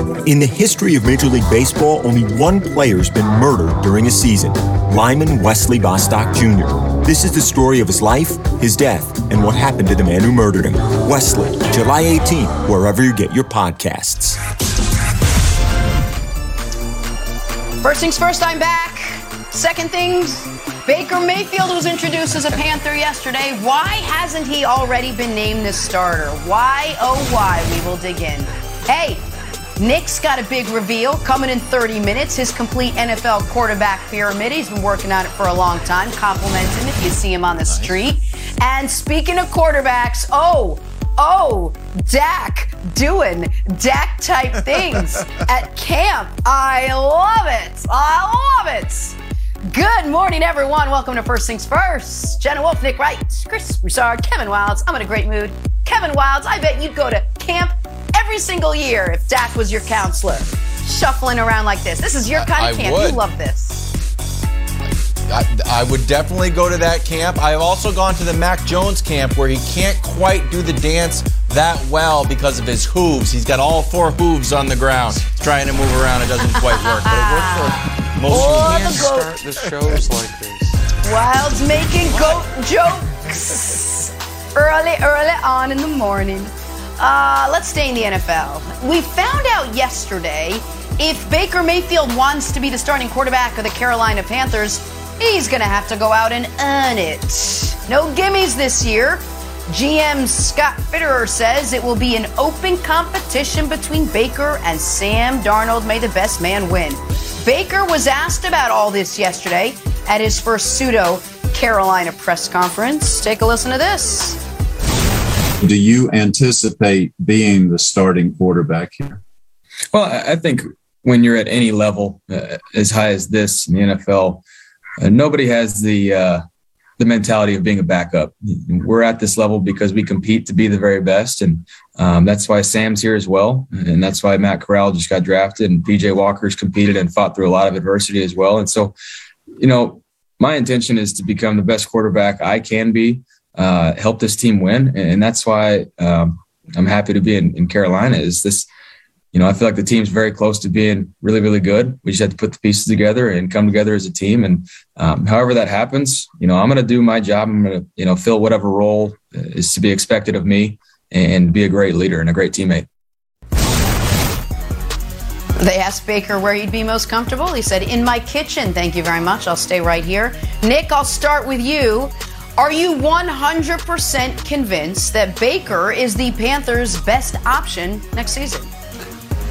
In the history of Major League Baseball, only one player's been murdered during a season Lyman Wesley Bostock Jr. This is the story of his life, his death, and what happened to the man who murdered him. Wesley, July 18, wherever you get your podcasts. First things first, I'm back. Second things, Baker Mayfield was introduced as a Panther yesterday. Why hasn't he already been named the starter? Why, oh, why? We will dig in. Hey, Nick's got a big reveal coming in 30 minutes. His complete NFL quarterback pyramid. He's been working on it for a long time. Compliment him if you see him on the street. And speaking of quarterbacks, oh, oh, Dak doing Dak type things at camp. I love it. I love it. Good morning, everyone. Welcome to First Things First. Jenna Wolf, Nick Wright, Chris Broussard, Kevin Wildes. I'm in a great mood. Kevin Wildes, I bet you'd go to camp every single year if Dak was your counselor, shuffling around like this. This is your kind of I camp. would. You love this. I, I would definitely go to that camp. I've also gone to the Mac Jones camp where he can't quite do the dance that well because of his hooves. He's got all four hooves on the ground. He's trying to move around. It doesn't quite work, but it worked for most Oh, of the us. goat. Start the shows like this. Wilde's making goat jokes early, early on in the morning. Uh, let's stay in the NFL. We found out yesterday if Baker Mayfield wants to be the starting quarterback of the Carolina Panthers, he's going to have to go out and earn it. No gimmies this year. GM Scott Fitterer says it will be an open competition between Baker and Sam Darnold. May the best man win. Baker was asked about all this yesterday at his first pseudo Carolina press conference. Take a listen to this. Do you anticipate being the starting quarterback here? Well, I think when you're at any level uh, as high as this in the NFL, uh, nobody has the uh, the mentality of being a backup. We're at this level because we compete to be the very best, and um, that's why Sam's here as well, and that's why Matt Corral just got drafted, and PJ Walker's competed and fought through a lot of adversity as well. And so, you know, my intention is to become the best quarterback I can be, uh, help this team win, and that's why um, I'm happy to be in, in Carolina. Is this you know, I feel like the team's very close to being really, really good. We just have to put the pieces together and come together as a team. And um, however that happens, you know, I'm going to do my job. I'm going to, you know, fill whatever role is to be expected of me and be a great leader and a great teammate. They asked Baker where he'd be most comfortable. He said, In my kitchen. Thank you very much. I'll stay right here. Nick, I'll start with you. Are you 100% convinced that Baker is the Panthers' best option next season?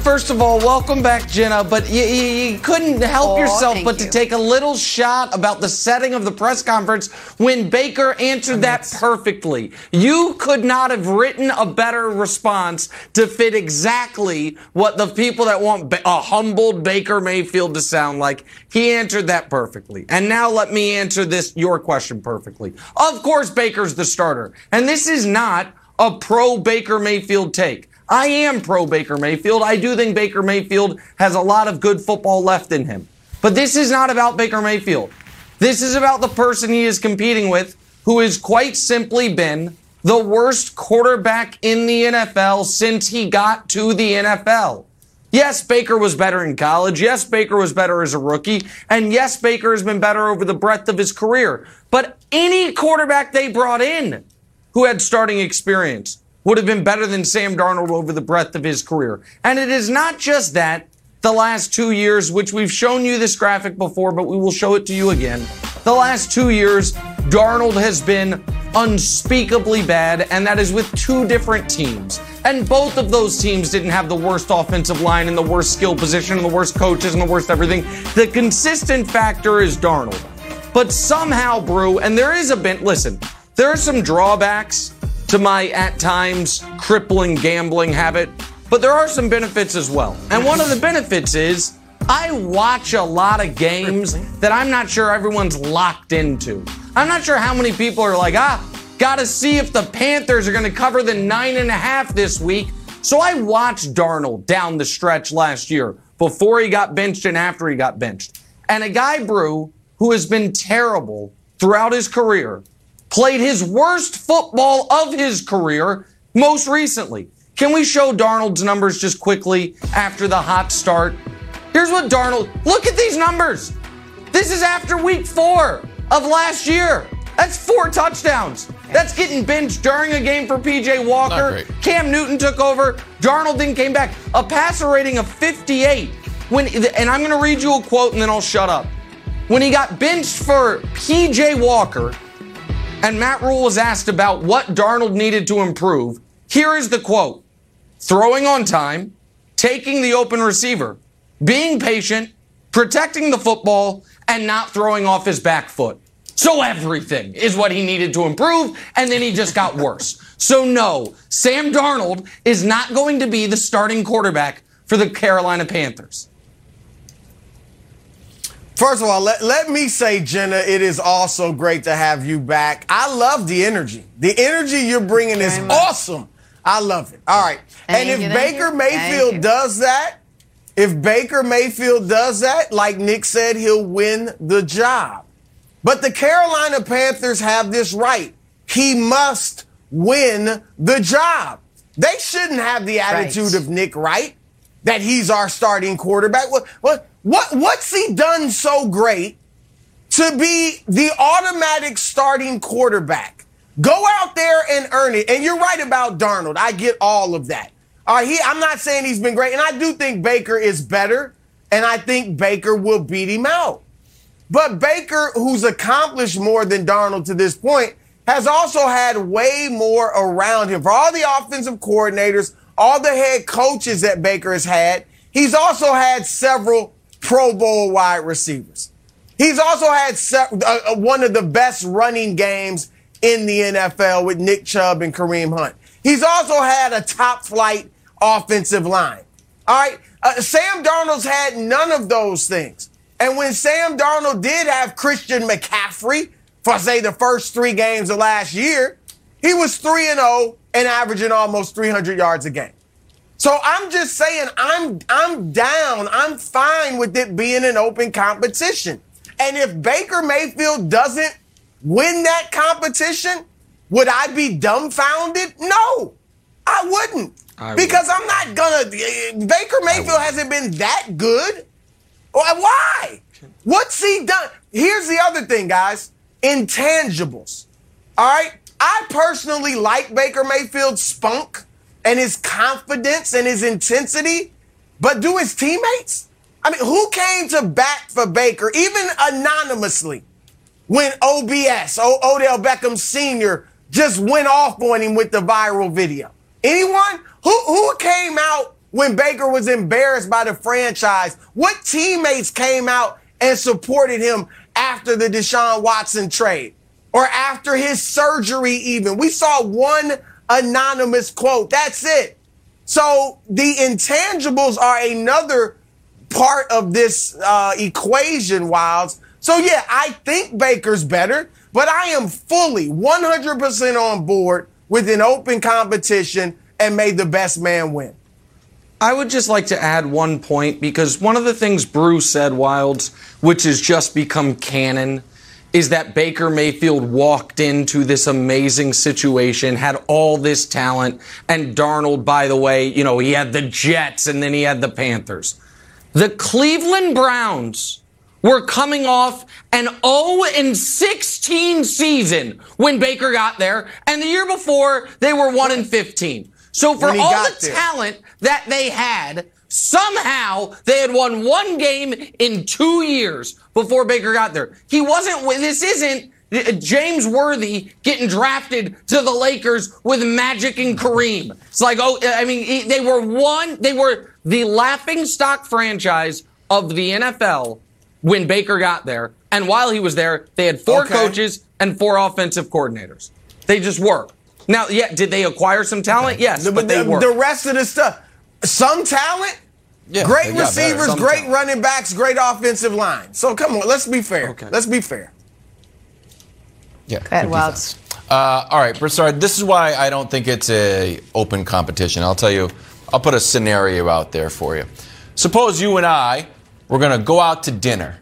First of all, welcome back, Jenna. But you, you, you couldn't help Aw, yourself but to take a little shot about the setting of the press conference when Baker answered that perfectly. You could not have written a better response to fit exactly what the people that want ba- a humbled Baker Mayfield to sound like. He answered that perfectly. And now let me answer this your question perfectly. Of course, Baker's the starter, and this is not a pro Baker Mayfield take. I am pro Baker Mayfield. I do think Baker Mayfield has a lot of good football left in him. But this is not about Baker Mayfield. This is about the person he is competing with, who has quite simply been the worst quarterback in the NFL since he got to the NFL. Yes, Baker was better in college. Yes, Baker was better as a rookie. And yes, Baker has been better over the breadth of his career. But any quarterback they brought in who had starting experience would have been better than Sam Darnold over the breadth of his career. And it is not just that the last two years, which we've shown you this graphic before, but we will show it to you again. The last two years, Darnold has been unspeakably bad, and that is with two different teams. And both of those teams didn't have the worst offensive line and the worst skill position and the worst coaches and the worst everything. The consistent factor is Darnold. But somehow, Brew, and there is a bit, listen, there are some drawbacks to my at times crippling gambling habit, but there are some benefits as well. And one of the benefits is I watch a lot of games that I'm not sure everyone's locked into. I'm not sure how many people are like, ah, gotta see if the Panthers are gonna cover the nine and a half this week. So I watched Darnold down the stretch last year before he got benched and after he got benched. And a guy, Brew, who has been terrible throughout his career, played his worst football of his career most recently. Can we show Darnold's numbers just quickly after the hot start? Here's what Darnold, look at these numbers. This is after week four of last year. That's four touchdowns. That's getting benched during a game for PJ Walker. Cam Newton took over. Darnold then came back. A passer rating of 58. When and I'm going to read you a quote and then I'll shut up. When he got benched for PJ Walker, and Matt Rhule was asked about what Darnold needed to improve, here is the quote: throwing on time, taking the open receiver, being patient, protecting the football, and not throwing off his back foot. So everything is what he needed to improve, and then he just got worse. So no, Sam Darnold is not going to be the starting quarterback for the Carolina Panthers. First of all, let, let me say, Jenna, it is also great to have you back. I love the energy. The energy you're bringing is awesome. I love it. All right. Thank and if Baker Mayfield does that, if Baker Mayfield does that, like Nick said, he'll win the job. But the Carolina Panthers have this right. He must win the job. They shouldn't have the attitude of Nick Wright that he's our starting quarterback. What, what, what, what's he done so great to be the automatic starting quarterback? Go out there and earn it. And you're right about Darnold. I get all of that. Right, he, I'm not saying he's been great, and I do think Baker is better, and I think Baker will beat him out. But Baker, who's accomplished more than Darnold to this point, has also had way more around him. For all the offensive coordinators, all the head coaches that Baker has had, he's also had several Pro Bowl wide receivers. He's also had se- uh, uh, one of the best running games in the NFL with Nick Chubb and Kareem Hunt. He's also had a top flight offensive line. All right. Uh, Sam Darnold's had none of those things. And when Sam Darnold did have Christian McCaffrey for, say, the first three games of last year, he was 3 and 0 and averaging almost 300 yards a game. So I'm just saying I'm I'm down. I'm fine with it being an open competition. And if Baker Mayfield doesn't win that competition, would I be dumbfounded? No. I wouldn't. I because I'm not gonna Baker Mayfield hasn't been that good. Why? What's he done? Here's the other thing, guys. Intangibles. All right. I personally like Baker Mayfield's spunk and his confidence and his intensity, but do his teammates? I mean, who came to bat for Baker, even anonymously, when OBS, o- Odell Beckham Sr., just went off on him with the viral video? Anyone? Who, who came out when Baker was embarrassed by the franchise? What teammates came out and supported him after the Deshaun Watson trade or after his surgery, even? We saw one anonymous quote. That's it. So the intangibles are another part of this uh, equation, Wildes. So yeah, I think Baker's better, but I am fully 100% on board with an open competition and may the best man win. I would just like to add one point because one of the things Bruce said, Wildes, which has just become canon, is that Baker Mayfield walked into this amazing situation, had all this talent, and Darnold, by the way, you know, he had the Jets and then he had the Panthers. The Cleveland Browns were coming off an 0 and 16 season when Baker got there, and the year before they were 1 and 15. So for all the there. talent that they had, somehow they had won one game in two years before Baker got there. He wasn't. This isn't. uh, James Worthy getting drafted to the Lakers with Magic and Kareem. It's like, oh, I mean, they were one, they were the laughing stock franchise of the NFL when Baker got there. And while he was there, they had four Okay. coaches and four offensive coordinators. They just were. Now, yeah, did they acquire some talent? Yes, The- but they the, were. the rest of the stuff, some talent, Yeah, great they got better. receivers, great running backs, great offensive line. So come on, let's be fair. Okay. Let's be fair. Yeah. Go ahead, Wildes. Uh, all right, Broussard, this is why I don't think it's a open competition. I'll tell you, I'll put a scenario out there for you. Suppose you and I were going to go out to dinner,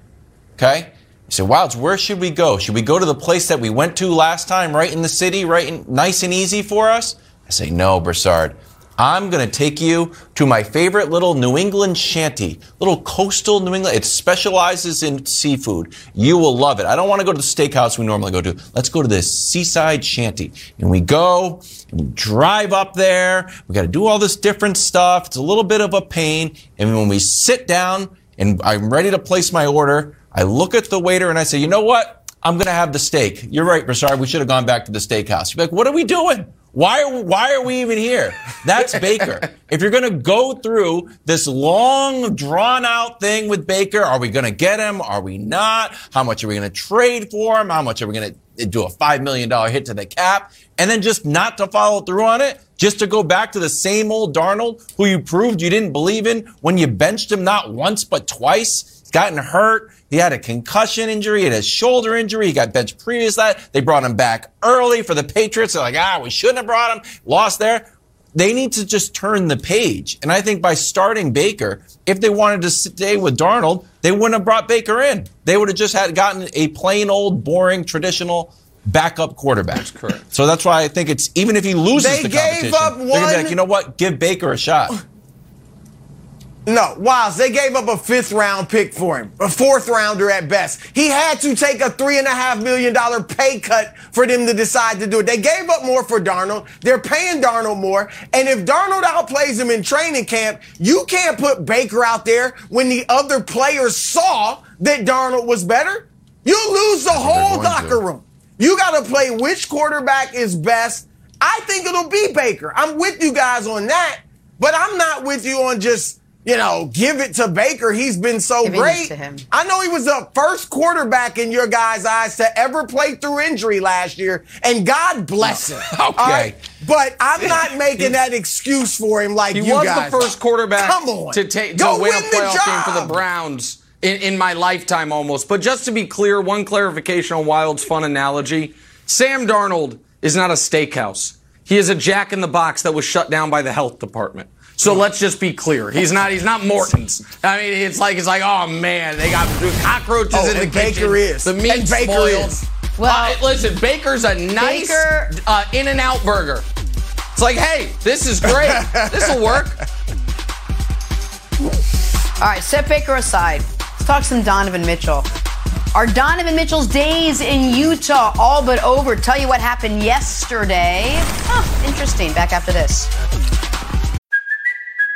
okay? You say, Wildes, where should we go? Should we go to the place that we went to last time, right in the city, right in, nice and easy for us? I say, no, Broussard. I'm going to take you to my favorite little New England shanty, little coastal New England. It specializes in seafood. You will love it. I don't want to go to the steakhouse we normally go to. Let's go to this seaside shanty. And we go and we drive up there. We got to do all this different stuff. It's a little bit of a pain. And when we sit down and I'm ready to place my order, I look at the waiter and I say, you know what? I'm going to have the steak. You're right, Broussard. We should have gone back to the steakhouse. You're like, what are we doing? Why are, why are we even here? That's Baker. if you're going to go through this long, drawn out thing with Baker, are we going to get him? Are we not? How much are we going to trade for him? How much are we going to do a $5 million hit to the cap? And then just not to follow through on it? Just to go back to the same old Darnold who you proved you didn't believe in when you benched him not once but twice? He's gotten hurt. He had a concussion injury, he had a shoulder injury. He got benched previous to that. They brought him back early for the Patriots. They're like, ah, we shouldn't have brought him. Lost there. They need to just turn the page. And I think by starting Baker, if they wanted to stay with Darnold, they wouldn't have brought Baker in. They would have just had gotten a plain old, boring, traditional backup quarterback. That's correct. So that's why I think it's even if he loses They the gave up they're gonna be one- like, you know what? Give Baker a shot. No, Wildes, they gave up a fifth round pick for him, a fourth rounder at best. He had to take a three and a half million dollar pay cut for them to decide to do it. They gave up more for Darnold. They're paying Darnold more. And if Darnold outplays him in training camp, you can't put Baker out there when the other players saw that Darnold was better. You lose the whole locker room. You got to play which quarterback is best. I think it'll be Baker. I'm with you guys on that, but I'm not with you on just, you know, give it to Baker. He's been so Giving great. to him. I know he was the first quarterback in your guys' eyes to ever play through injury last year, and God bless oh, him. Okay. All right? But I'm not making that excuse for him like He you was guys the first quarterback Come on. to take to Go win, a win the playoff game for the. Browns in, in my lifetime almost. But just to be clear, one clarification on Wild's fun analogy: Sam Darnold is not a steakhouse. He is a Jack in the Box that was shut down by the health department. So let's just be clear. He's not. He's not Morton's. I mean, it's like it's like, oh man, they got cockroaches Oh, in the and Baker is. The meat And Baker spoiled. is. Well- Uh, listen, Baker's a nice Baker- uh, In-N-Out burger. It's like, hey, this is great. this will work. All right, set Baker aside. Let's talk some Donovan Mitchell. Are Donovan Mitchell's days in Utah all but over? Tell you what happened yesterday. Huh, interesting. Back after this.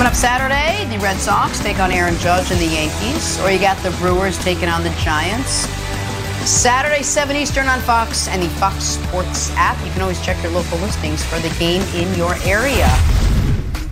Coming up Saturday, the Red Sox take on Aaron Judge and the Yankees, or you got the Brewers taking on the Giants. Saturday, 7 Eastern on Fox and the Fox Sports app. You can always check your local listings for the game in your area.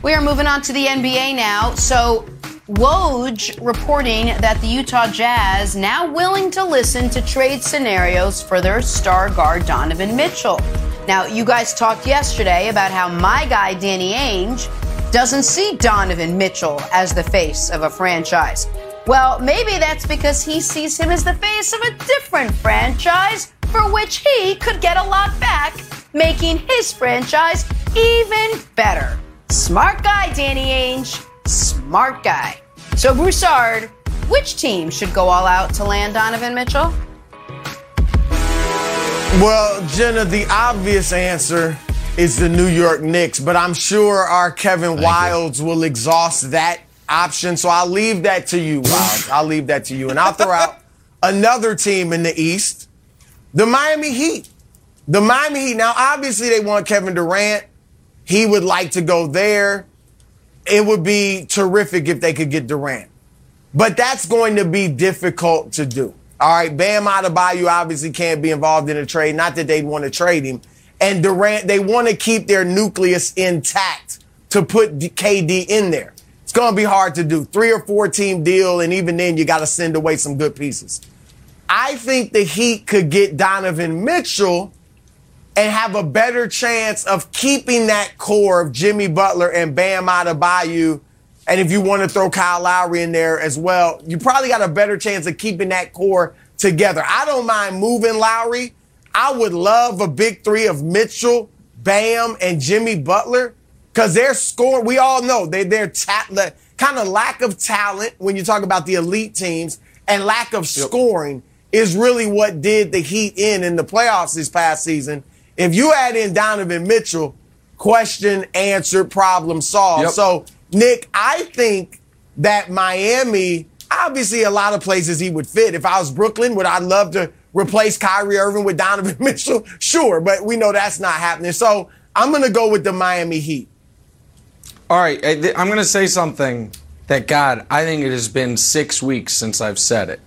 We are moving on to the NBA now. So, Woj reporting that the Utah Jazz now willing to listen to trade scenarios for their star guard Donovan Mitchell. Now, you guys talked yesterday about how my guy Danny Ainge doesn't see Donovan Mitchell as the face of a franchise. Well, maybe that's because he sees him as the face of a different franchise for which he could get a lot back, making his franchise even better. Smart guy, Danny Ainge. Smart guy. So, Broussard, which team should go all out to land Donovan Mitchell? Well, Jenna, the obvious answer is the New York Knicks, but I'm sure our Kevin Thank Wildes will exhaust that option. So I'll leave that to you, Wilds. I'll leave that to you. And I'll throw out another team in the East, the Miami Heat. The Miami Heat. Now, obviously, they want Kevin Durant. He would like to go there. It would be terrific if they could get Durant. But that's going to be difficult to do. All right, Bam Adebayo obviously can't be involved in a trade. Not that they'd want to trade him. And Durant, they want to keep their nucleus intact to put KD in there. It's going to be hard to do. Three or four team deal, and even then, you got to send away some good pieces. I think the Heat could get Donovan Mitchell and have a better chance of keeping that core of Jimmy Butler and Bam Adebayo. And if you want to throw Kyle Lowry in there as well, you probably got a better chance of keeping that core together. I don't mind moving Lowry. I would love a big three of Mitchell, Bam, and Jimmy Butler because they're scoring. We all know they, they're ta- the kind of lack of talent when you talk about the elite teams and lack of scoring is really what did the Heat in in the playoffs this past season. If you add in Donovan Mitchell, question answered, problem solved. Yep. So, Nick, I think that Miami, obviously a lot of places he would fit. If I was Brooklyn, would I love to replace Kyrie Irving with Donovan Mitchell? Sure, but we know that's not happening. So I'm going to go with the Miami Heat. All right, eh, th- I'm going to say something that, God, I think it has been six weeks since I've said it.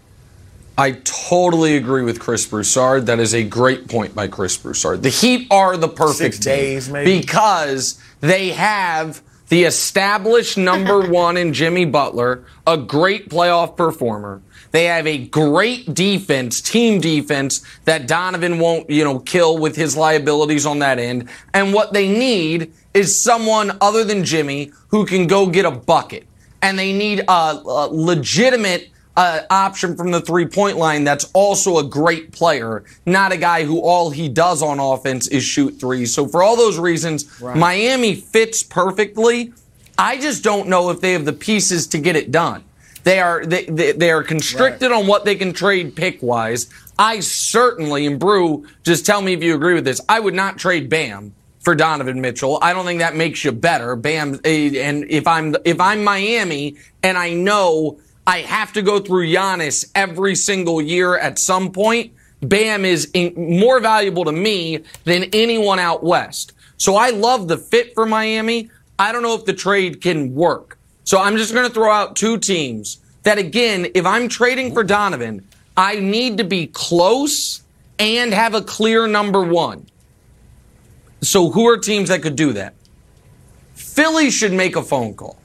I totally agree with Chris Broussard. That is a great point by Chris Broussard. The Heat are the perfect Six team days, maybe. because they have the established number one in Jimmy Butler, a great playoff performer. They have a great defense, team defense that Donovan won't, you know, kill with his liabilities on that end. And what they need is someone other than Jimmy who can go get a bucket. And they need a, a legitimate uh, option from the three point line that's also a great player, not a guy who all he does on offense is shoot threes. So for all those reasons, Miami fits perfectly. I just don't know if they have the pieces to get it done. They are they, they, they are constricted on what they can trade pick wise. I certainly, and Brew, just tell me if you agree with this. I would not trade Bam for Donovan Mitchell. I don't think that makes you better. Bam, eh, and if I'm if I'm Miami and I know I have to go through Giannis every single year at some point, Bam is in, more valuable to me than anyone out west. So I love the fit for Miami. I don't know if the trade can work. So I'm just going to throw out two teams that, again, if I'm trading for Donovan, I need to be close and have a clear number one. So who are teams that could do that? Philly should make a phone call.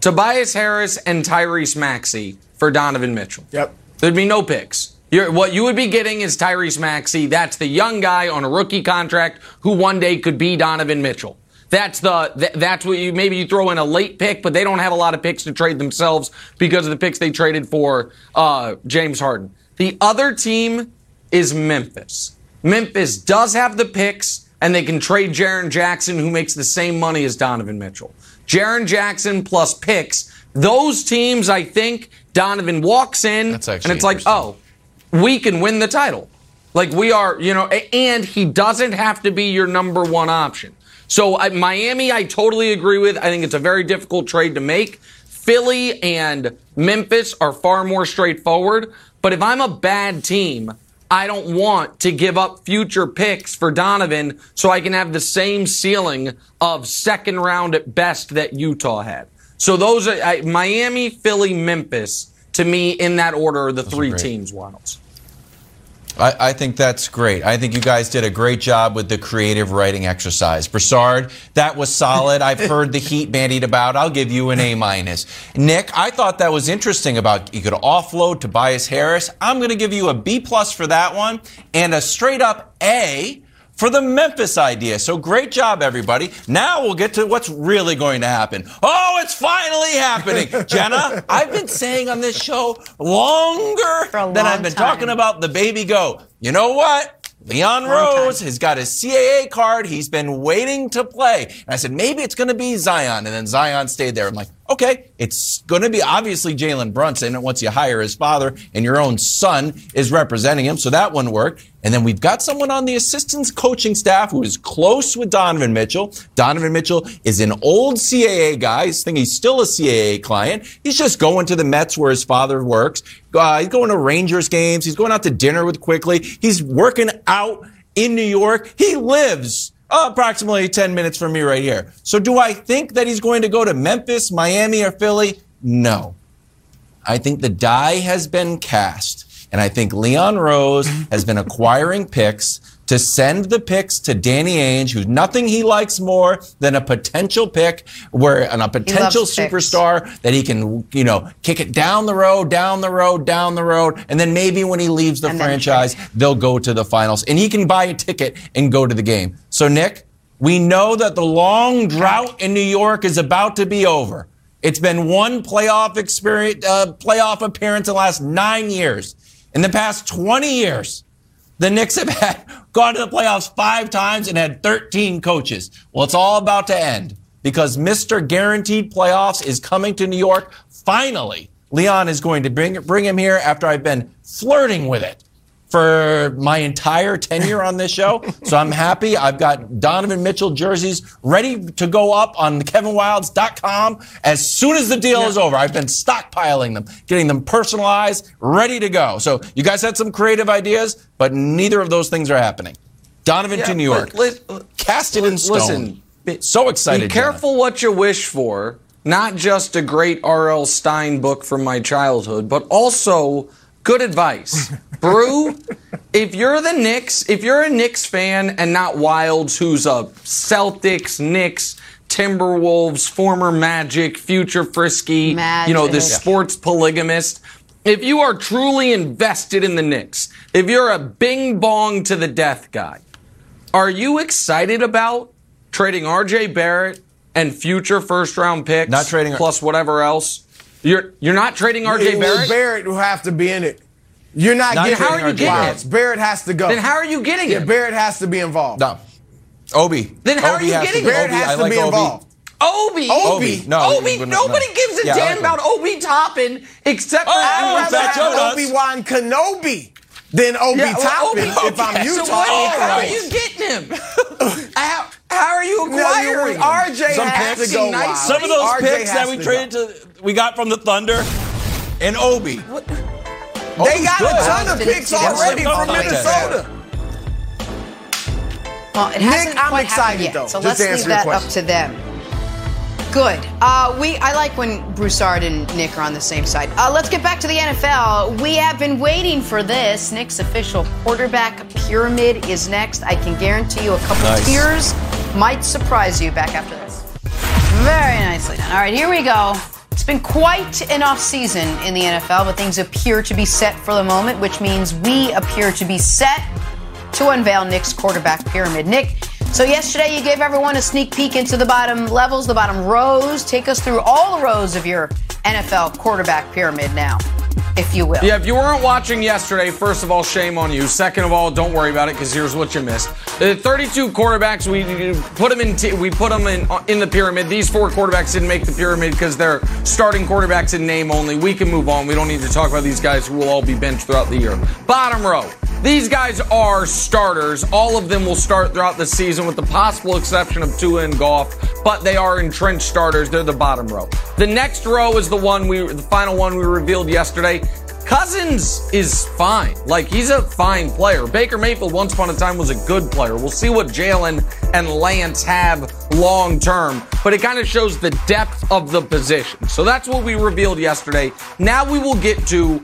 Tobias Harris and Tyrese Maxey for Donovan Mitchell. Yep. There'd be no picks. You're, what you would be getting is Tyrese Maxey. That's the young guy on a rookie contract who one day could be Donovan Mitchell. That's the th- that's what you maybe you throw in a late pick, but they don't have a lot of picks to trade themselves because of the picks they traded for uh, James Harden. The other team is Memphis. Memphis does have the picks, and they can trade Jaren Jackson, who makes the same money as Donovan Mitchell. Jaren Jackson plus picks. Those teams, I think, Donovan walks in, and it's like, oh, we can win the title. Like we are, you know, and he doesn't have to be your number one option. So Miami, I totally agree with. I think it's a very difficult trade to make. Philly and Memphis are far more straightforward. But if I'm a bad team, I don't want to give up future picks for Donovan so I can have the same ceiling of second round at best that Utah had. So those are I, Miami, Philly, Memphis. To me, in that order, are the three great. teams. Wildes. I, I think that's great. I think you guys did a great job with the creative writing exercise. Broussard, that was solid. I've heard the Heat bandied about. I'll give you an A minus. Nick, I thought that was interesting about you could offload Tobias Harris. I'm going to give you a B plus for that one and a straight up A for the Memphis idea. So great job, everybody. Now we'll get to what's really going to happen. Oh, it's finally happening. Jenna, I've been saying on this show longer than I've been time. talking about the baby go. You know what? Leon Rose has got his CAA card. He's been waiting to play. And I said, maybe it's going to be Zion. And then Zion stayed there. I'm like, okay, it's going to be obviously Jalen Brunson once you hire his father and your own son is representing him. So that one worked. And then we've got someone on the assistants coaching staff who is close with Donovan Mitchell. Donovan Mitchell is an old CAA guy. I think he's still a CAA client. He's just going to the Mets where his father works. Uh, he's going to Rangers games. He's going out to dinner with Quickley. He's working out in New York. He lives approximately 10 minutes from me right here. So do I think that he's going to go to Memphis, Miami, or Philly? No. I think the die has been cast. And I think Leon Rose has been acquiring picks to send the picks to Danny Ainge, who's nothing he likes more than a potential pick where and a potential loves picks. superstar that he can, you know, kick it down the road, down the road, down the road, and then maybe when he leaves the And then franchise, they'll go to the finals and he can buy a ticket and go to the game. So Nick, we know that the long drought in New York is about to be over. It's been one playoff experience, uh, playoff appearance in the last nine years. In the past 20 years, the Knicks have had, gone to the playoffs five times and had 13 coaches. Well, it's all about to end because Mr. Guaranteed Playoffs is coming to New York. Finally, Leon is going to bring, bring him here after I've been flirting with it for my entire tenure on this show. So I'm happy. I've got Donovan Mitchell jerseys ready to go up on kevinwilds.com as soon as the deal is over. I've been stockpiling them, getting them personalized, ready to go. So you guys had some creative ideas, but neither of those things are happening. Donovan Yeah, to New York. li- Cast it in stone. Listen, so excited. Be careful what you wish for. Not just a great R.L. Stine book from my childhood, but also good advice. Brew, if you're the Knicks, if you're a Knicks fan and not Wildes, who's a Celtics, Knicks, Timberwolves, former Magic, future Frisky, you know, the sports polygamist. If you are truly invested in the Knicks, if you're a bing bong to the death guy, are you excited about trading RJ Barrett and future first round picks? Not trading- plus whatever else. You're you're not trading RJ Well, Barrett. Barrett will have to be in it. You're not, Not getting trading How are you getting it? Barrett has to go. Then how are you getting yeah, him? Barrett has to be involved. No. Obi. Then how Obi are you getting be- him? Barrett Obi, has I to like be Obi. involved. Obi. Obi. No, Obi. wouldn't- Nobody no. gives a Yeah, damn like about Obi Toppin except for Oh, I'd rather have. Obi Wan Kenobi than Obi Yeah, well, Toppin Obi- if I'm. Utah. So what, in how are you getting him? how, how are you acquiring right. him? RJ Some has picks. to go Nice. wild. Some of those RJ picks that we to traded to, we got from the Thunder and Obi. go. They got good. a ton of picks already from. Minnesota. Well, it Nick, hasn't I'm quite excited, yet, though. so Just let's leave answer your that up to them. Good. Uh, we I like when Broussard and Nick are on the same side. Uh, let's get back to the NFL. We have been waiting for this. Nick's official quarterback pyramid is next. I can guarantee you a couple Nice. tiers might surprise you. Back after this. Very nicely done. All right, here we go. It's been quite an off season in the NFL, but things appear to be set for the moment, which means we appear to be set to unveil Nick's quarterback pyramid. Nick, so yesterday you gave everyone a sneak peek into the bottom levels, the bottom rows. Take us through all the rows of your NFL quarterback pyramid now, if you will. Yeah, if you weren't watching yesterday, first of all, shame on you. Second of all, don't worry about it because here's what you missed: the 32 quarterbacks we put them in. T- we put them in in the pyramid. These four quarterbacks didn't make the pyramid because they're starting quarterbacks in name only. We can move on. We don't need to talk about these guys who will all be benched throughout the year. Bottom row. These guys are starters. All of them will start throughout the season, with the possible exception of Tua and Goff. But they are entrenched starters. They're the bottom row. The next row is the one we, the final one we revealed yesterday. Cousins is fine. Like, he's a fine player. Baker Mayfield, once upon a time, was a good player. We'll see what Jalen and Lance have long term, but it kind of shows the depth of the position. So that's what we revealed yesterday. Now we will get to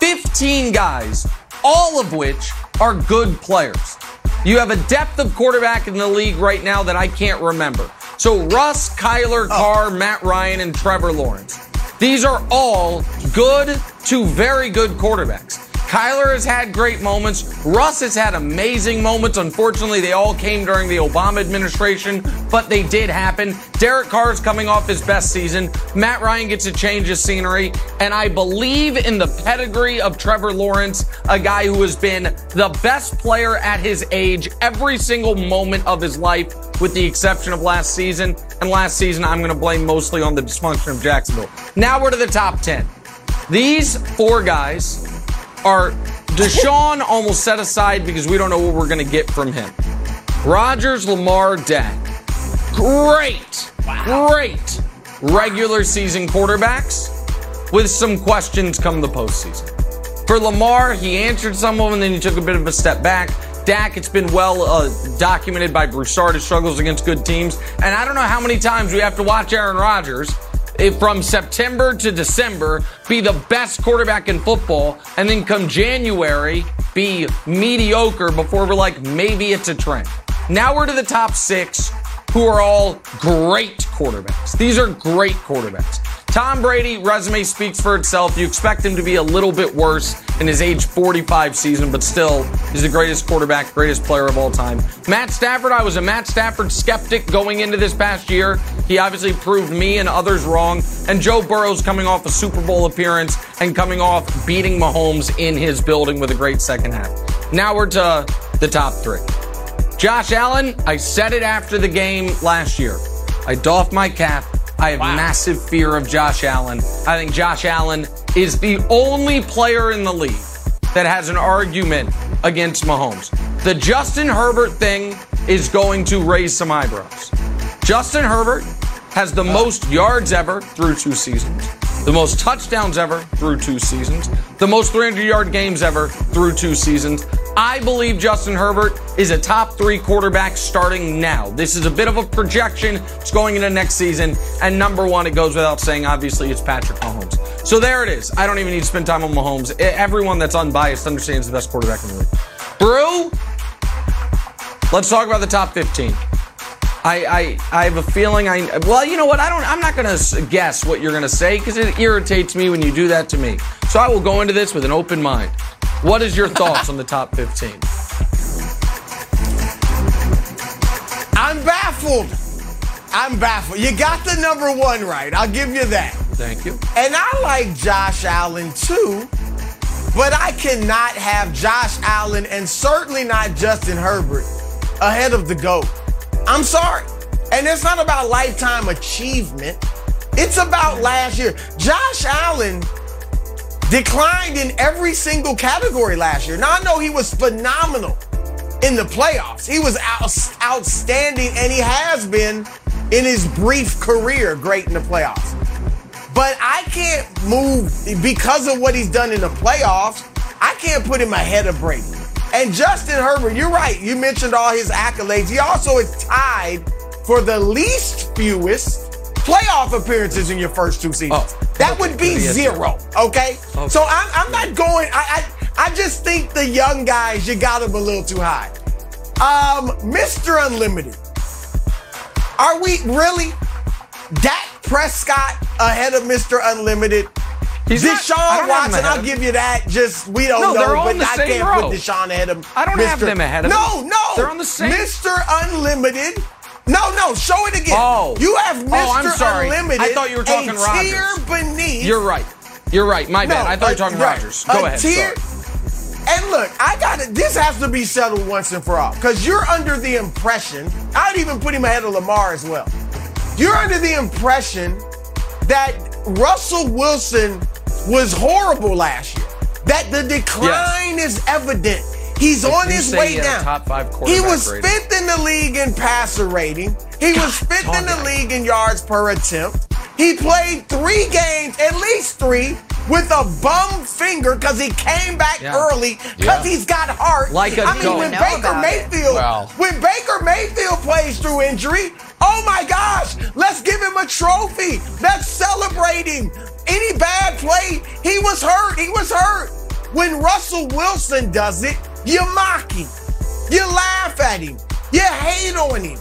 15 guys, all of which are good players. You have a depth of quarterback in the league right now that I can't remember. So Russ, Kyler, oh. Carr, Matt Ryan, and Trevor Lawrence. These are all good to very good quarterbacks. Kyler has had great moments. Russ has had amazing moments. Unfortunately, they all came during the Obama administration, but they did happen. Derek Carr is coming off his best season. Matt Ryan gets a change of scenery. And I believe in the pedigree of Trevor Lawrence, a guy who has been the best player at his age every single moment of his life, with the exception of last season. And last season, I'm going to blame mostly on the dysfunction of Jacksonville. Now we're to the top 10. These four guys are Deshaun almost set aside because we don't know what we're going to get from him. Rodgers, Lamar, Dak. Great, great regular season quarterbacks with some questions come the postseason. For Lamar, he answered some of them, then he took a bit of a step back. Dak, it's been well uh, documented by Broussard, his struggles against good teams. And I don't know how many times we have to watch Aaron Rodgers from September to December be the best quarterback in football, and then come January be mediocre before we're like, maybe it's a trend. Now we're to the top six, who are all great quarterbacks. These are great quarterbacks. Tom Brady, resume speaks for itself. You expect him to be a little bit worse in his age 45 season, but still, he's the greatest quarterback, greatest player of all time. Matt Stafford, I was a Matt Stafford skeptic going into this past year. He obviously proved me and others wrong. And Joe Burrow's coming off a Super Bowl appearance and coming off beating Mahomes in his building with a great second half. Now we're to the top three. Josh Allen, I said it after the game last year. I doffed my cap. I have wow. massive fear of Josh Allen. I think Josh Allen is the only player in the league that has an argument against Mahomes. The Justin Herbert thing is going to raise some eyebrows. Justin Herbert has the uh. most yards ever through two seasons, the most touchdowns ever through two seasons, the most 300 yard games ever through two seasons. I believe Justin Herbert is a top three quarterback starting now. This is a bit of a projection. It's going into next season. And number one, it goes without saying, obviously, it's Patrick Mahomes. So there it is. I don't even need to spend time on Mahomes. Everyone that's unbiased understands the best quarterback in the league. Brew, let's talk about the top 15. I, I, I have a feeling I well you know what I don't I'm not gonna guess what you're gonna say because it irritates me when you do that to me so I will go into this with an open mind what is your thoughts on the top 15? I'm baffled. I'm baffled. You got the number one right. I'll give you that. Thank you. And I like Josh Allen too, but I cannot have Josh Allen and certainly not Justin Herbert ahead of the GOAT. I'm sorry. And it's not about lifetime achievement. It's about last year. Josh Allen declined in every single category last year. Now, I know he was phenomenal in the playoffs. He was out, outstanding, and he has been in his brief career great in the playoffs. But I can't move because of what he's done in the playoffs. I can't put him ahead of Brady. And Justin Herbert, you're right. You mentioned all his accolades. He also is tied for the least fewest playoff appearances in your first two seasons. Oh, that okay. would be zero. Okay? okay? So I'm, I'm not going. I, I I just think the young guys you got them a little too high. Um, Mr. Unlimited. Are we really Dak Prescott ahead of Mr. Unlimited? He's Deshaun not, Watson, I'll give you that. Just we don't no, know, but I can't row. put Deshaun ahead of. I don't Mr. have them ahead of. No, him. no, they're on the same. Mr. Unlimited no, no, show it again. Oh. You have Mr. Oh, I'm sorry. Unlimited. I thought you were talking a Rodgers. beneath. You're right. You're right. My bad. No, I thought you were talking right. Rodgers. Go a ahead. Tier, and look, I got it. This has to be settled once and for all. Because you're under the impression, I'd even put him ahead of Lamar as well. You're under the impression that Russell Wilson was horrible last year. That the decline yes. is evident. He's on his way down. Top five he was rating. fifth in the league in passer rating. He God, was fifth in the league in yards per attempt. He played three games, at least three, with a bum finger because he came back yeah. early because yeah. he's got heart. Like a I mean, when Baker Mayfield, well. when Baker Mayfield plays through injury, oh my gosh, let's give him a trophy. Let's celebrate him. Any bad play, he was hurt. He was hurt. When Russell Wilson does it, you mock him. You laugh at him. You hate on him.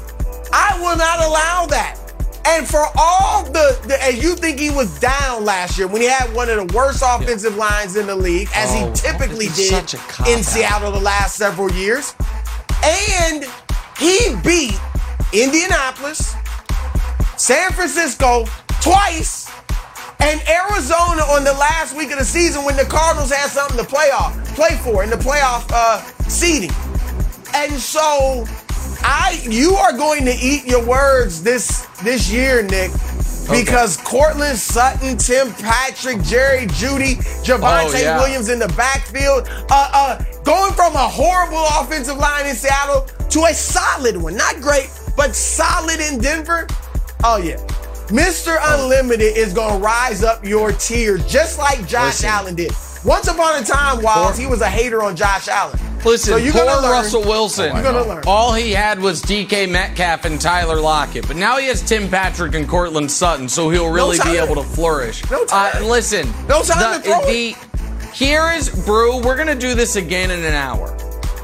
I will not allow that. And for all the, the, and you think he was down last year when he had one of the worst offensive lines in the league, as Oh, he typically did such a cop-out. in Seattle the last several years. And he beat Indianapolis, San Francisco twice, and Arizona on the last week of the season when the Cardinals had something to play off, play for in the playoff uh, seeding. And so I you are going to eat your words this this year, Nick. Because Courtland Sutton, Tim Patrick, Jerry Jeudy, Javonte Oh, yeah. Williams in the backfield, uh, uh, going from a horrible offensive line in Seattle to a solid one. Not great, but solid in Denver. Oh, yeah. Mr. Unlimited is going to rise up your tier just like Josh Listen. Allen did. Once upon a time, Wildes, he was a hater on Josh Allen. Listen, So you're poor gonna learn. Russell Wilson. You're gonna learn. All he had was DK Metcalf and Tyler Lockett, but now he has Tim Patrick and Courtland Sutton, so he'll really be able to flourish. No time. Uh, listen, No time the, to throw the, Here is Brew. We're gonna do this again in an hour.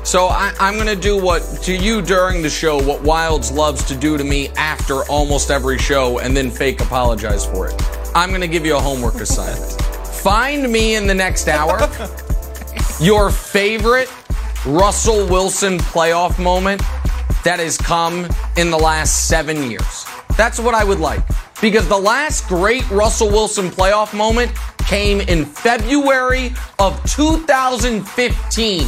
So I, I'm gonna do what to you during the show, what Wildes loves to do to me after almost every show, and then fake apologize for it. I'm gonna give you a homework assignment. Find me in the next hour your favorite Russell Wilson playoff moment that has come in the last seven years. That's what I would like. Because the last great Russell Wilson playoff moment came in February of 2015.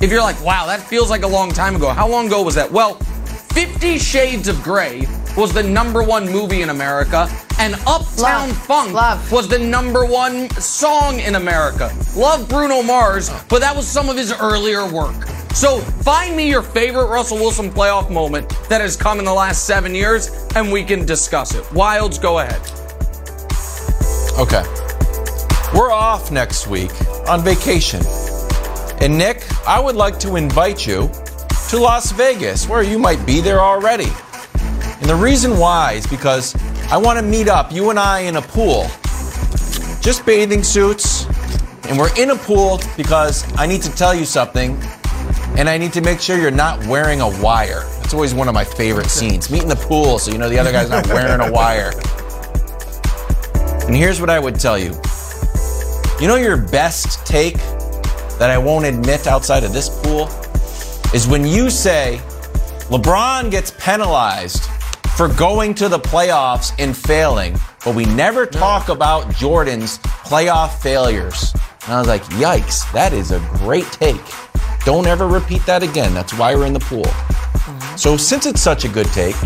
If you're like, wow, that feels like a long time ago. How long ago was that? Well, Fifty Shades of Grey was the number one movie in America, and Uptown Love. Funk Love. was the number one song in America. Love Bruno Mars, but that was some of his earlier work. So find me your favorite Russell Wilson playoff moment that has come in the last seven years, and we can discuss it. Wildes, go ahead. Okay. We're off next week on vacation. And Nick, I would like to invite you to Las Vegas, where you might be there already. And the reason why is because I want to meet up, you and I, in a pool. Just bathing suits. And we're in a pool because I need to tell you something. And I need to make sure you're not wearing a wire. That's always one of my favorite scenes. Meet in the pool so you know the other guy's not wearing a wire. And here's what I would tell you. You know your best take that I won't admit outside of this pool is when you say LeBron gets penalized for going to the playoffs and failing, but we never talk about Jordan's playoff failures. And I was like, yikes, that is a great take. Don't ever repeat that again. That's why we're in the pool. Mm-hmm. So, since it's such a good take,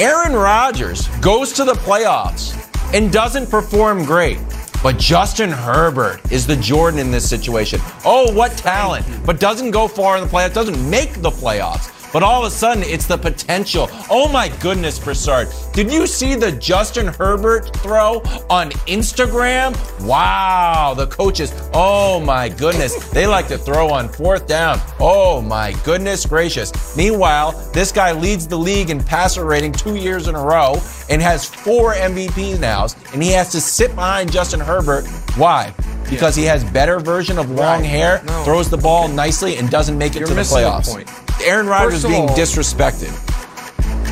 Aaron Rodgers goes to the playoffs and doesn't perform great. But Justin Herbert is the Jordan in this situation. Oh, what talent. But doesn't go far in the playoffs, doesn't make the playoffs. But all of a sudden, it's the potential. Oh my goodness, Broussard. Did you see the Justin Herbert throw on Instagram? Wow, the coaches. Oh my goodness. They like to throw on fourth down. Oh my goodness gracious. Meanwhile, this guy leads the league in passer rating two years in a row and has four MVP now, and he has to sit behind Justin Herbert. Why? Because he has better version of long Right. hair, No. throws the ball nicely, and doesn't make it You're to the missing the playoffs. point. Aaron Rodgers First being all- disrespected.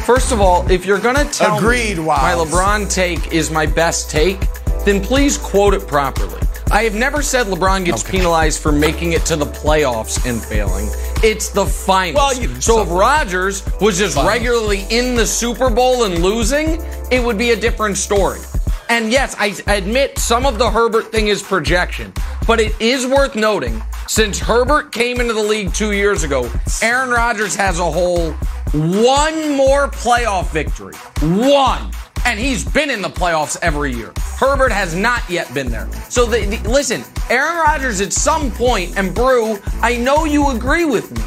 First of all, if you're gonna tell Agreed, me my LeBron take is my best take, then please quote it properly. I have never said LeBron gets penalized for making it to the playoffs and failing. It's the finals. Well, you- so if Rodgers was just regularly in the Super Bowl and losing, it would be a different story. And yes, I admit some of the Herbert thing is projection, but it is worth noting since Herbert came into the league two years ago, Aaron Rodgers has a whole one more playoff victory. One. And he's been in the playoffs every year. Herbert has not yet been there. So the, the- listen, Aaron Rodgers at some point, and Brew, I know you agree with me.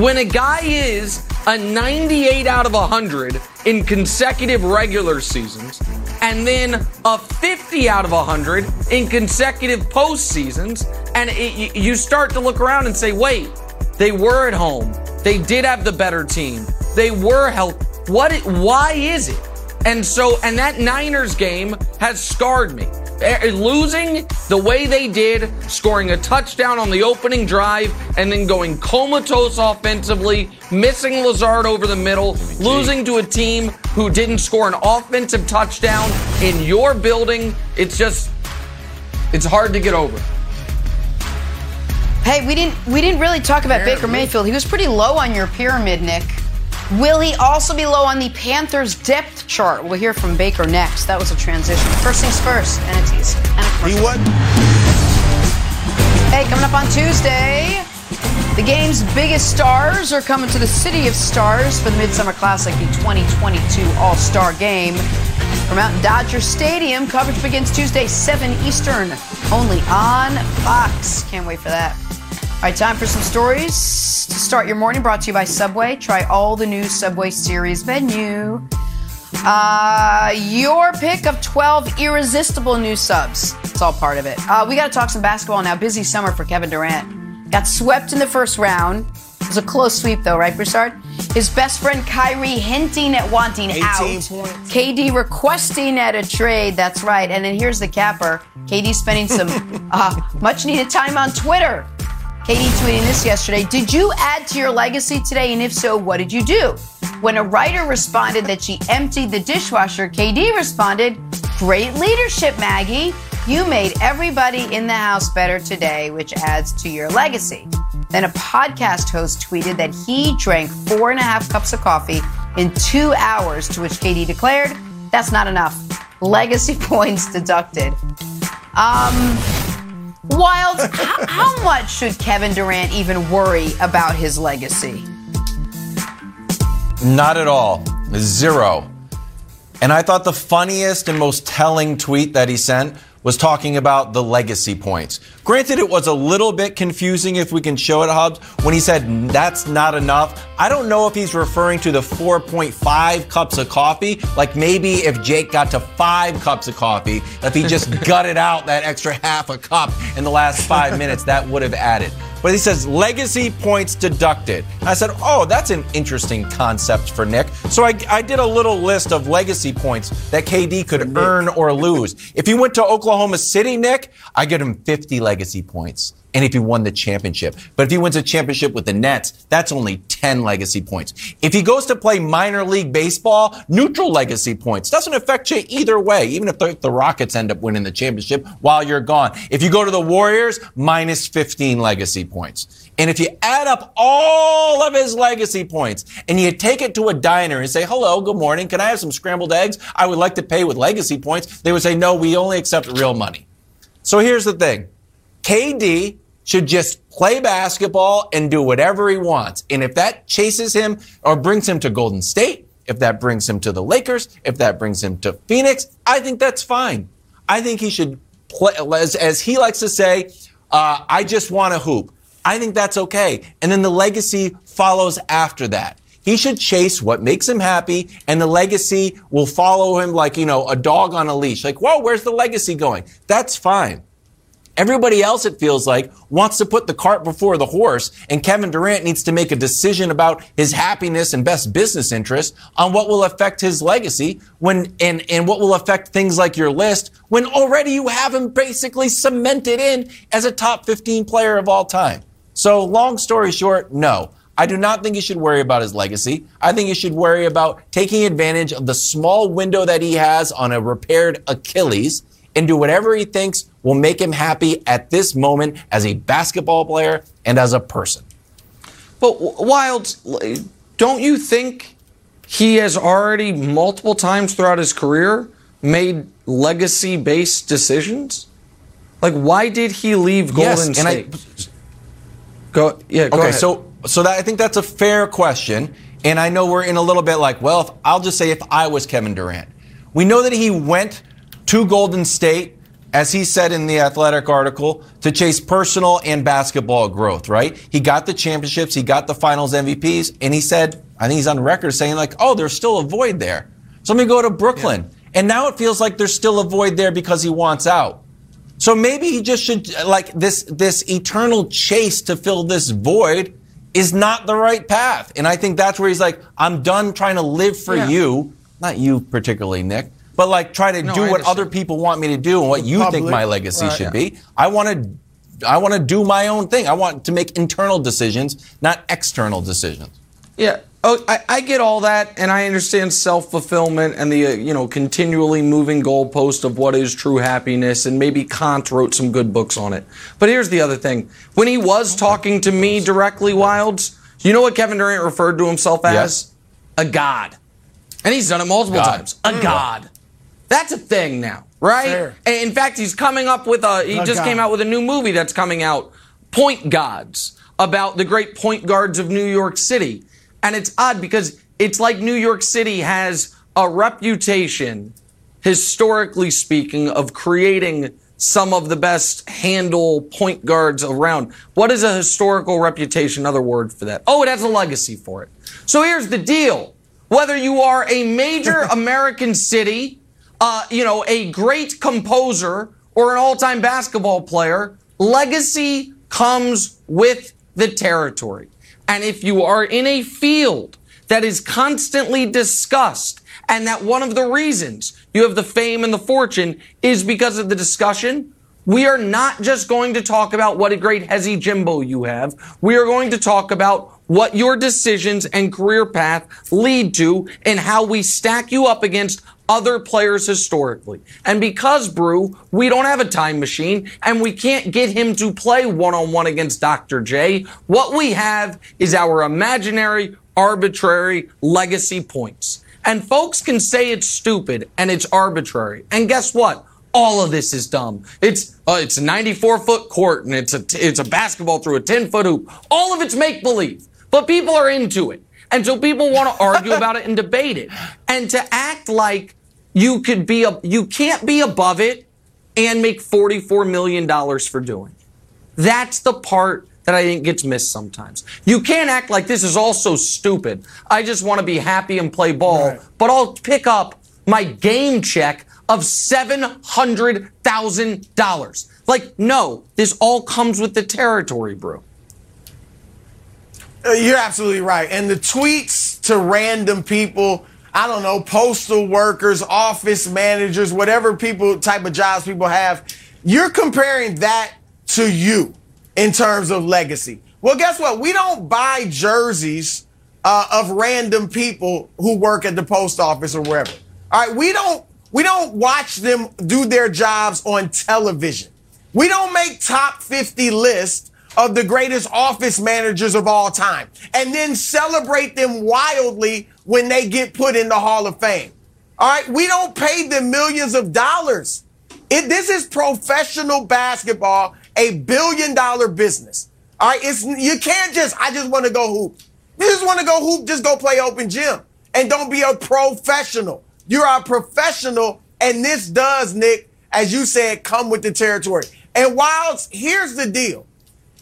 When a guy is a 98 out of 100 in consecutive regular seasons, and then a 50 out of 100 in consecutive postseasons, and it, you- start to look around and say, wait, they were at home. They did have the better team. They were healthy. What? Why is it? And so, and that Niners game has scarred me. Eh, Losing the way they did, scoring a touchdown on the opening drive, and then going comatose offensively, missing Lazard over the middle, losing to a team who didn't score an offensive touchdown in your building. It's just, it's hard to get over. Hey, we didn't we didn't really talk about Baker Mayfield. He was pretty low on your pyramid, Nick. Will he also be low on the Panthers depth chart? We'll hear from Baker next. That was a transition. First things first, and tease. And a He commercial. what? Hey, coming up on Tuesday, the game's biggest stars are coming to the City of Stars for the Midsummer Classic, the 2022 All Star Game. From out in Dodger Stadium, coverage begins Tuesday, 7 Eastern, only on Fox. Can't wait for that. All right, time for some stories to start your morning. Brought to you by Subway. Try all the new Subway series menu. Uh, your pick of 12 irresistible new subs. It's all part of it. Uh, we got to talk some basketball now. Busy summer for Kevin Durant. Got swept in the first round. It was a close sweep, though, right, Broussard? His best friend Kyrie hinting at wanting out. points. KD requesting at a trade. That's right. And then here's the capper. KD spending some uh, much needed time on Twitter. KD tweeting this yesterday. Did you add to your legacy today? And if so, what did you do? When a writer responded that she emptied the dishwasher, KD responded, Great leadership, Maggie. You made everybody in the house better today, which adds to your legacy. Then a podcast host tweeted that he drank four and a half cups of coffee in two hours, to which KD declared, That's not enough. Legacy points deducted. Um, Wild, how, how much should Kevin Durant even worry about his legacy? Not at all. Zero. And I thought the funniest and most telling tweet that he sent was talking about the legacy points. Granted, it was a little bit confusing if we can show it, Hubs, when he said that's not enough. I don't know if he's referring to the 4.5 cups of coffee, like maybe if Jake got to five cups of coffee, if he just gutted out that extra half a cup in the last five minutes, that would have added. But he says legacy points deducted. I said, oh, that's an interesting concept for Nick. So I, I did a little list of legacy points that KD could earn or lose. If he went to Oklahoma City, Nick, I get him 50 legacy points. And if he won the championship. But if he wins a championship with the Nets, that's only 10 legacy points. If he goes to play minor league baseball, neutral legacy points. Doesn't affect you either way, even if the, the Rockets end up winning the championship while you're gone. If you go to the Warriors, minus 15 legacy points. And if you add up all of his legacy points and you take it to a diner and say, hello, good morning, can I have some scrambled eggs? I would like to pay with legacy points. They would say, no, we only accept real money. So here's the thing. KD should just play basketball and do whatever he wants. And if that chases him or brings him to Golden State, if that brings him to the Lakers, if that brings him to Phoenix, I think that's fine. I think he should play, as, as he likes to say, uh, I just want to hoop. I think that's okay. And then the legacy follows after that. He should chase what makes him happy, and the legacy will follow him like, you know, a dog on a leash. Like, whoa, where's the legacy going? That's fine. Everybody else, it feels like, wants to put the cart before the horse, and Kevin Durant needs to make a decision about his happiness and best business interest on what will affect his legacy when and, and what will affect things like your list when already you have him basically cemented in as a top 15 player of all time. So, long story short, no. I do not think he should worry about his legacy. I think he should worry about taking advantage of the small window that he has on a repaired Achilles and do whatever he thinks will make him happy at this moment as a basketball player and as a person. But Wild, don't you think he has already multiple times throughout his career made legacy based decisions? Like, why did he leave Golden Yes, and I- go, yeah, go okay, ahead. so so that I think that's a fair question, and I know we're in a little bit like, well, if, I'll just say if I was Kevin Durant, we know that he went to Golden State, as he said in the Athletic article, to chase personal and basketball growth. Right? He got the championships, he got the Finals MVPs, and he said, I think he's on record saying like, oh, there's still a void there. So let me go to Brooklyn, and now it feels like there's still a void there because he wants out. So maybe he just should like this this eternal chase to fill this void is not the right path. And I think that's where he's like, I'm done trying to live for Yeah. you, not you particularly, Nick, but like try to No, do I what understand. other people want me to do and what you think my legacy Right. should be. I want to I want to do my own thing. I want to make internal decisions, not external decisions. Yeah, Oh, I, I get all that, and I understand self fulfillment and the uh, you know continually moving goalpost of what is true happiness. And maybe Kant wrote some good books on it. But here's the other thing: when he was talking to me directly, Wildes, you know what Kevin Durant referred to himself as? A god, and he's done it multiple God. times. A god. That's a thing now, right? Fair. In fact, he's coming up with a. He A just god. came out with a new movie that's coming out, Point Gods, about the great point guards of New York City. And it's odd because it's like New York City has a reputation, historically speaking, of creating some of the best handle point guards around. What is a historical reputation? Another word for that. Oh, it has a legacy for it. So here's the deal. Whether you are a major American city, uh, you know, a great composer or an all-time basketball player, legacy comes with the territory. And if you are in a field that is constantly discussed and that one of the reasons you have the fame and the fortune is because of the discussion, we are not just going to talk about what a great Hezi Jimbo you have. We are going to talk about what your decisions and career path lead to and how we stack you up against other players historically. And because, Brew, we don't have a time machine and we can't get him to play one on one against Dr. J, what we have is our imaginary, arbitrary legacy points. And folks can say it's stupid and it's arbitrary. And guess what? All of this is dumb. It's uh, it's a 94 foot court and it's a it's a basketball through a 10 foot hoop. All of it's make believe, but people are into it, and so people want to argue about it and debate it, and to act like you could be a you can't be above it and make 44 million dollars for doing. it. That's the part that I think gets missed sometimes. You can't act like this is all so stupid. I just want to be happy and play ball, but I'll pick up my game check of $700,000. Like, no, this all comes with the territory, bro. Uh, You're absolutely right. And the tweets to random people, I don't know, postal workers, office managers, whatever people type of jobs people have, you're comparing that to you in terms of legacy. Well, guess what? We don't buy jerseys uh, of random people who work at the post office or wherever. All right, we don't we don't watch them do their jobs on television. We don't make top 50 lists of the greatest office managers of all time and then celebrate them wildly when they get put in the Hall of Fame. All right, we don't pay them millions of dollars. It, this is professional basketball, a billion dollar business. All right, it's you can't just I just want to go hoop. You just want to go hoop, just go play open gym and don't be a professional. You're a professional, and this does, Nick, as you said, come with the territory. And whilst here's the deal.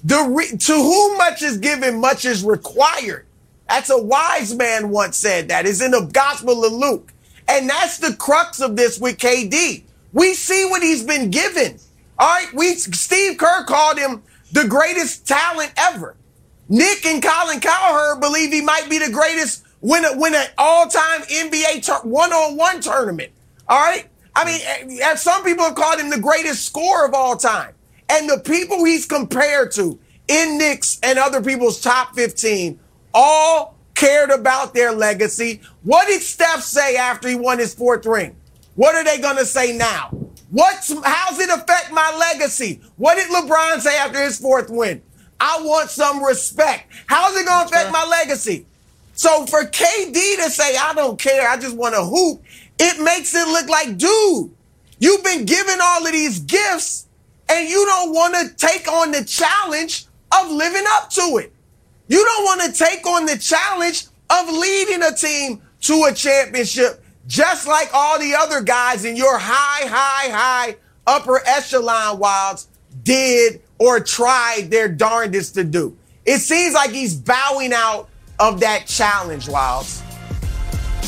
The re- to whom much is given, much is required. That's a wise man once said that. It's in the Gospel of Luke. And that's the crux of this with KD. We see what he's been given. All right. We, Steve Kerr called him the greatest talent ever. Nick and Colin Cowherd believe he might be the greatest win win an all-time NBA tur- one-on-one tournament. All right. I mean, eh, eh, some people have called him the greatest scorer of all time. And the people he's compared to in Nick's and other people's top 15 all cared about their legacy. What did Steph say after he won his fourth ring? What are they going to say now? What's, how's it affect my legacy? What did LeBron say after his fourth win? I want some respect. How's it going to affect my legacy? So for KD to say, I don't care, I just want to hoop, it makes it look like, dude, you've been given all of these gifts and you don't want to take on the challenge of living up to it. You don't want to take on the challenge of leading a team to a championship, just like all the other guys in your high, high, high upper echelon Wildes did or tried their darndest to do. It seems like he's bowing out of that challenge, Wildes.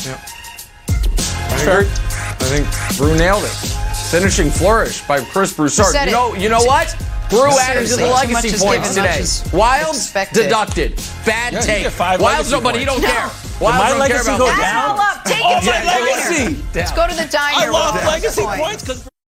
Yeah. I. I think Brew nailed it. Finishing flourish by Chris Broussard. said You know, you know what? Brew added to the Seriously. Too much legacy is points given, today. is Wildes deducted. Bad Yeah, take. get five Wildes, legacy no, but he don't points. care. Wildes my don't care legacy about go down? All up. Take Oh, it to my the diner. legacy. Let's go to the diner. I with lost legacy points. points because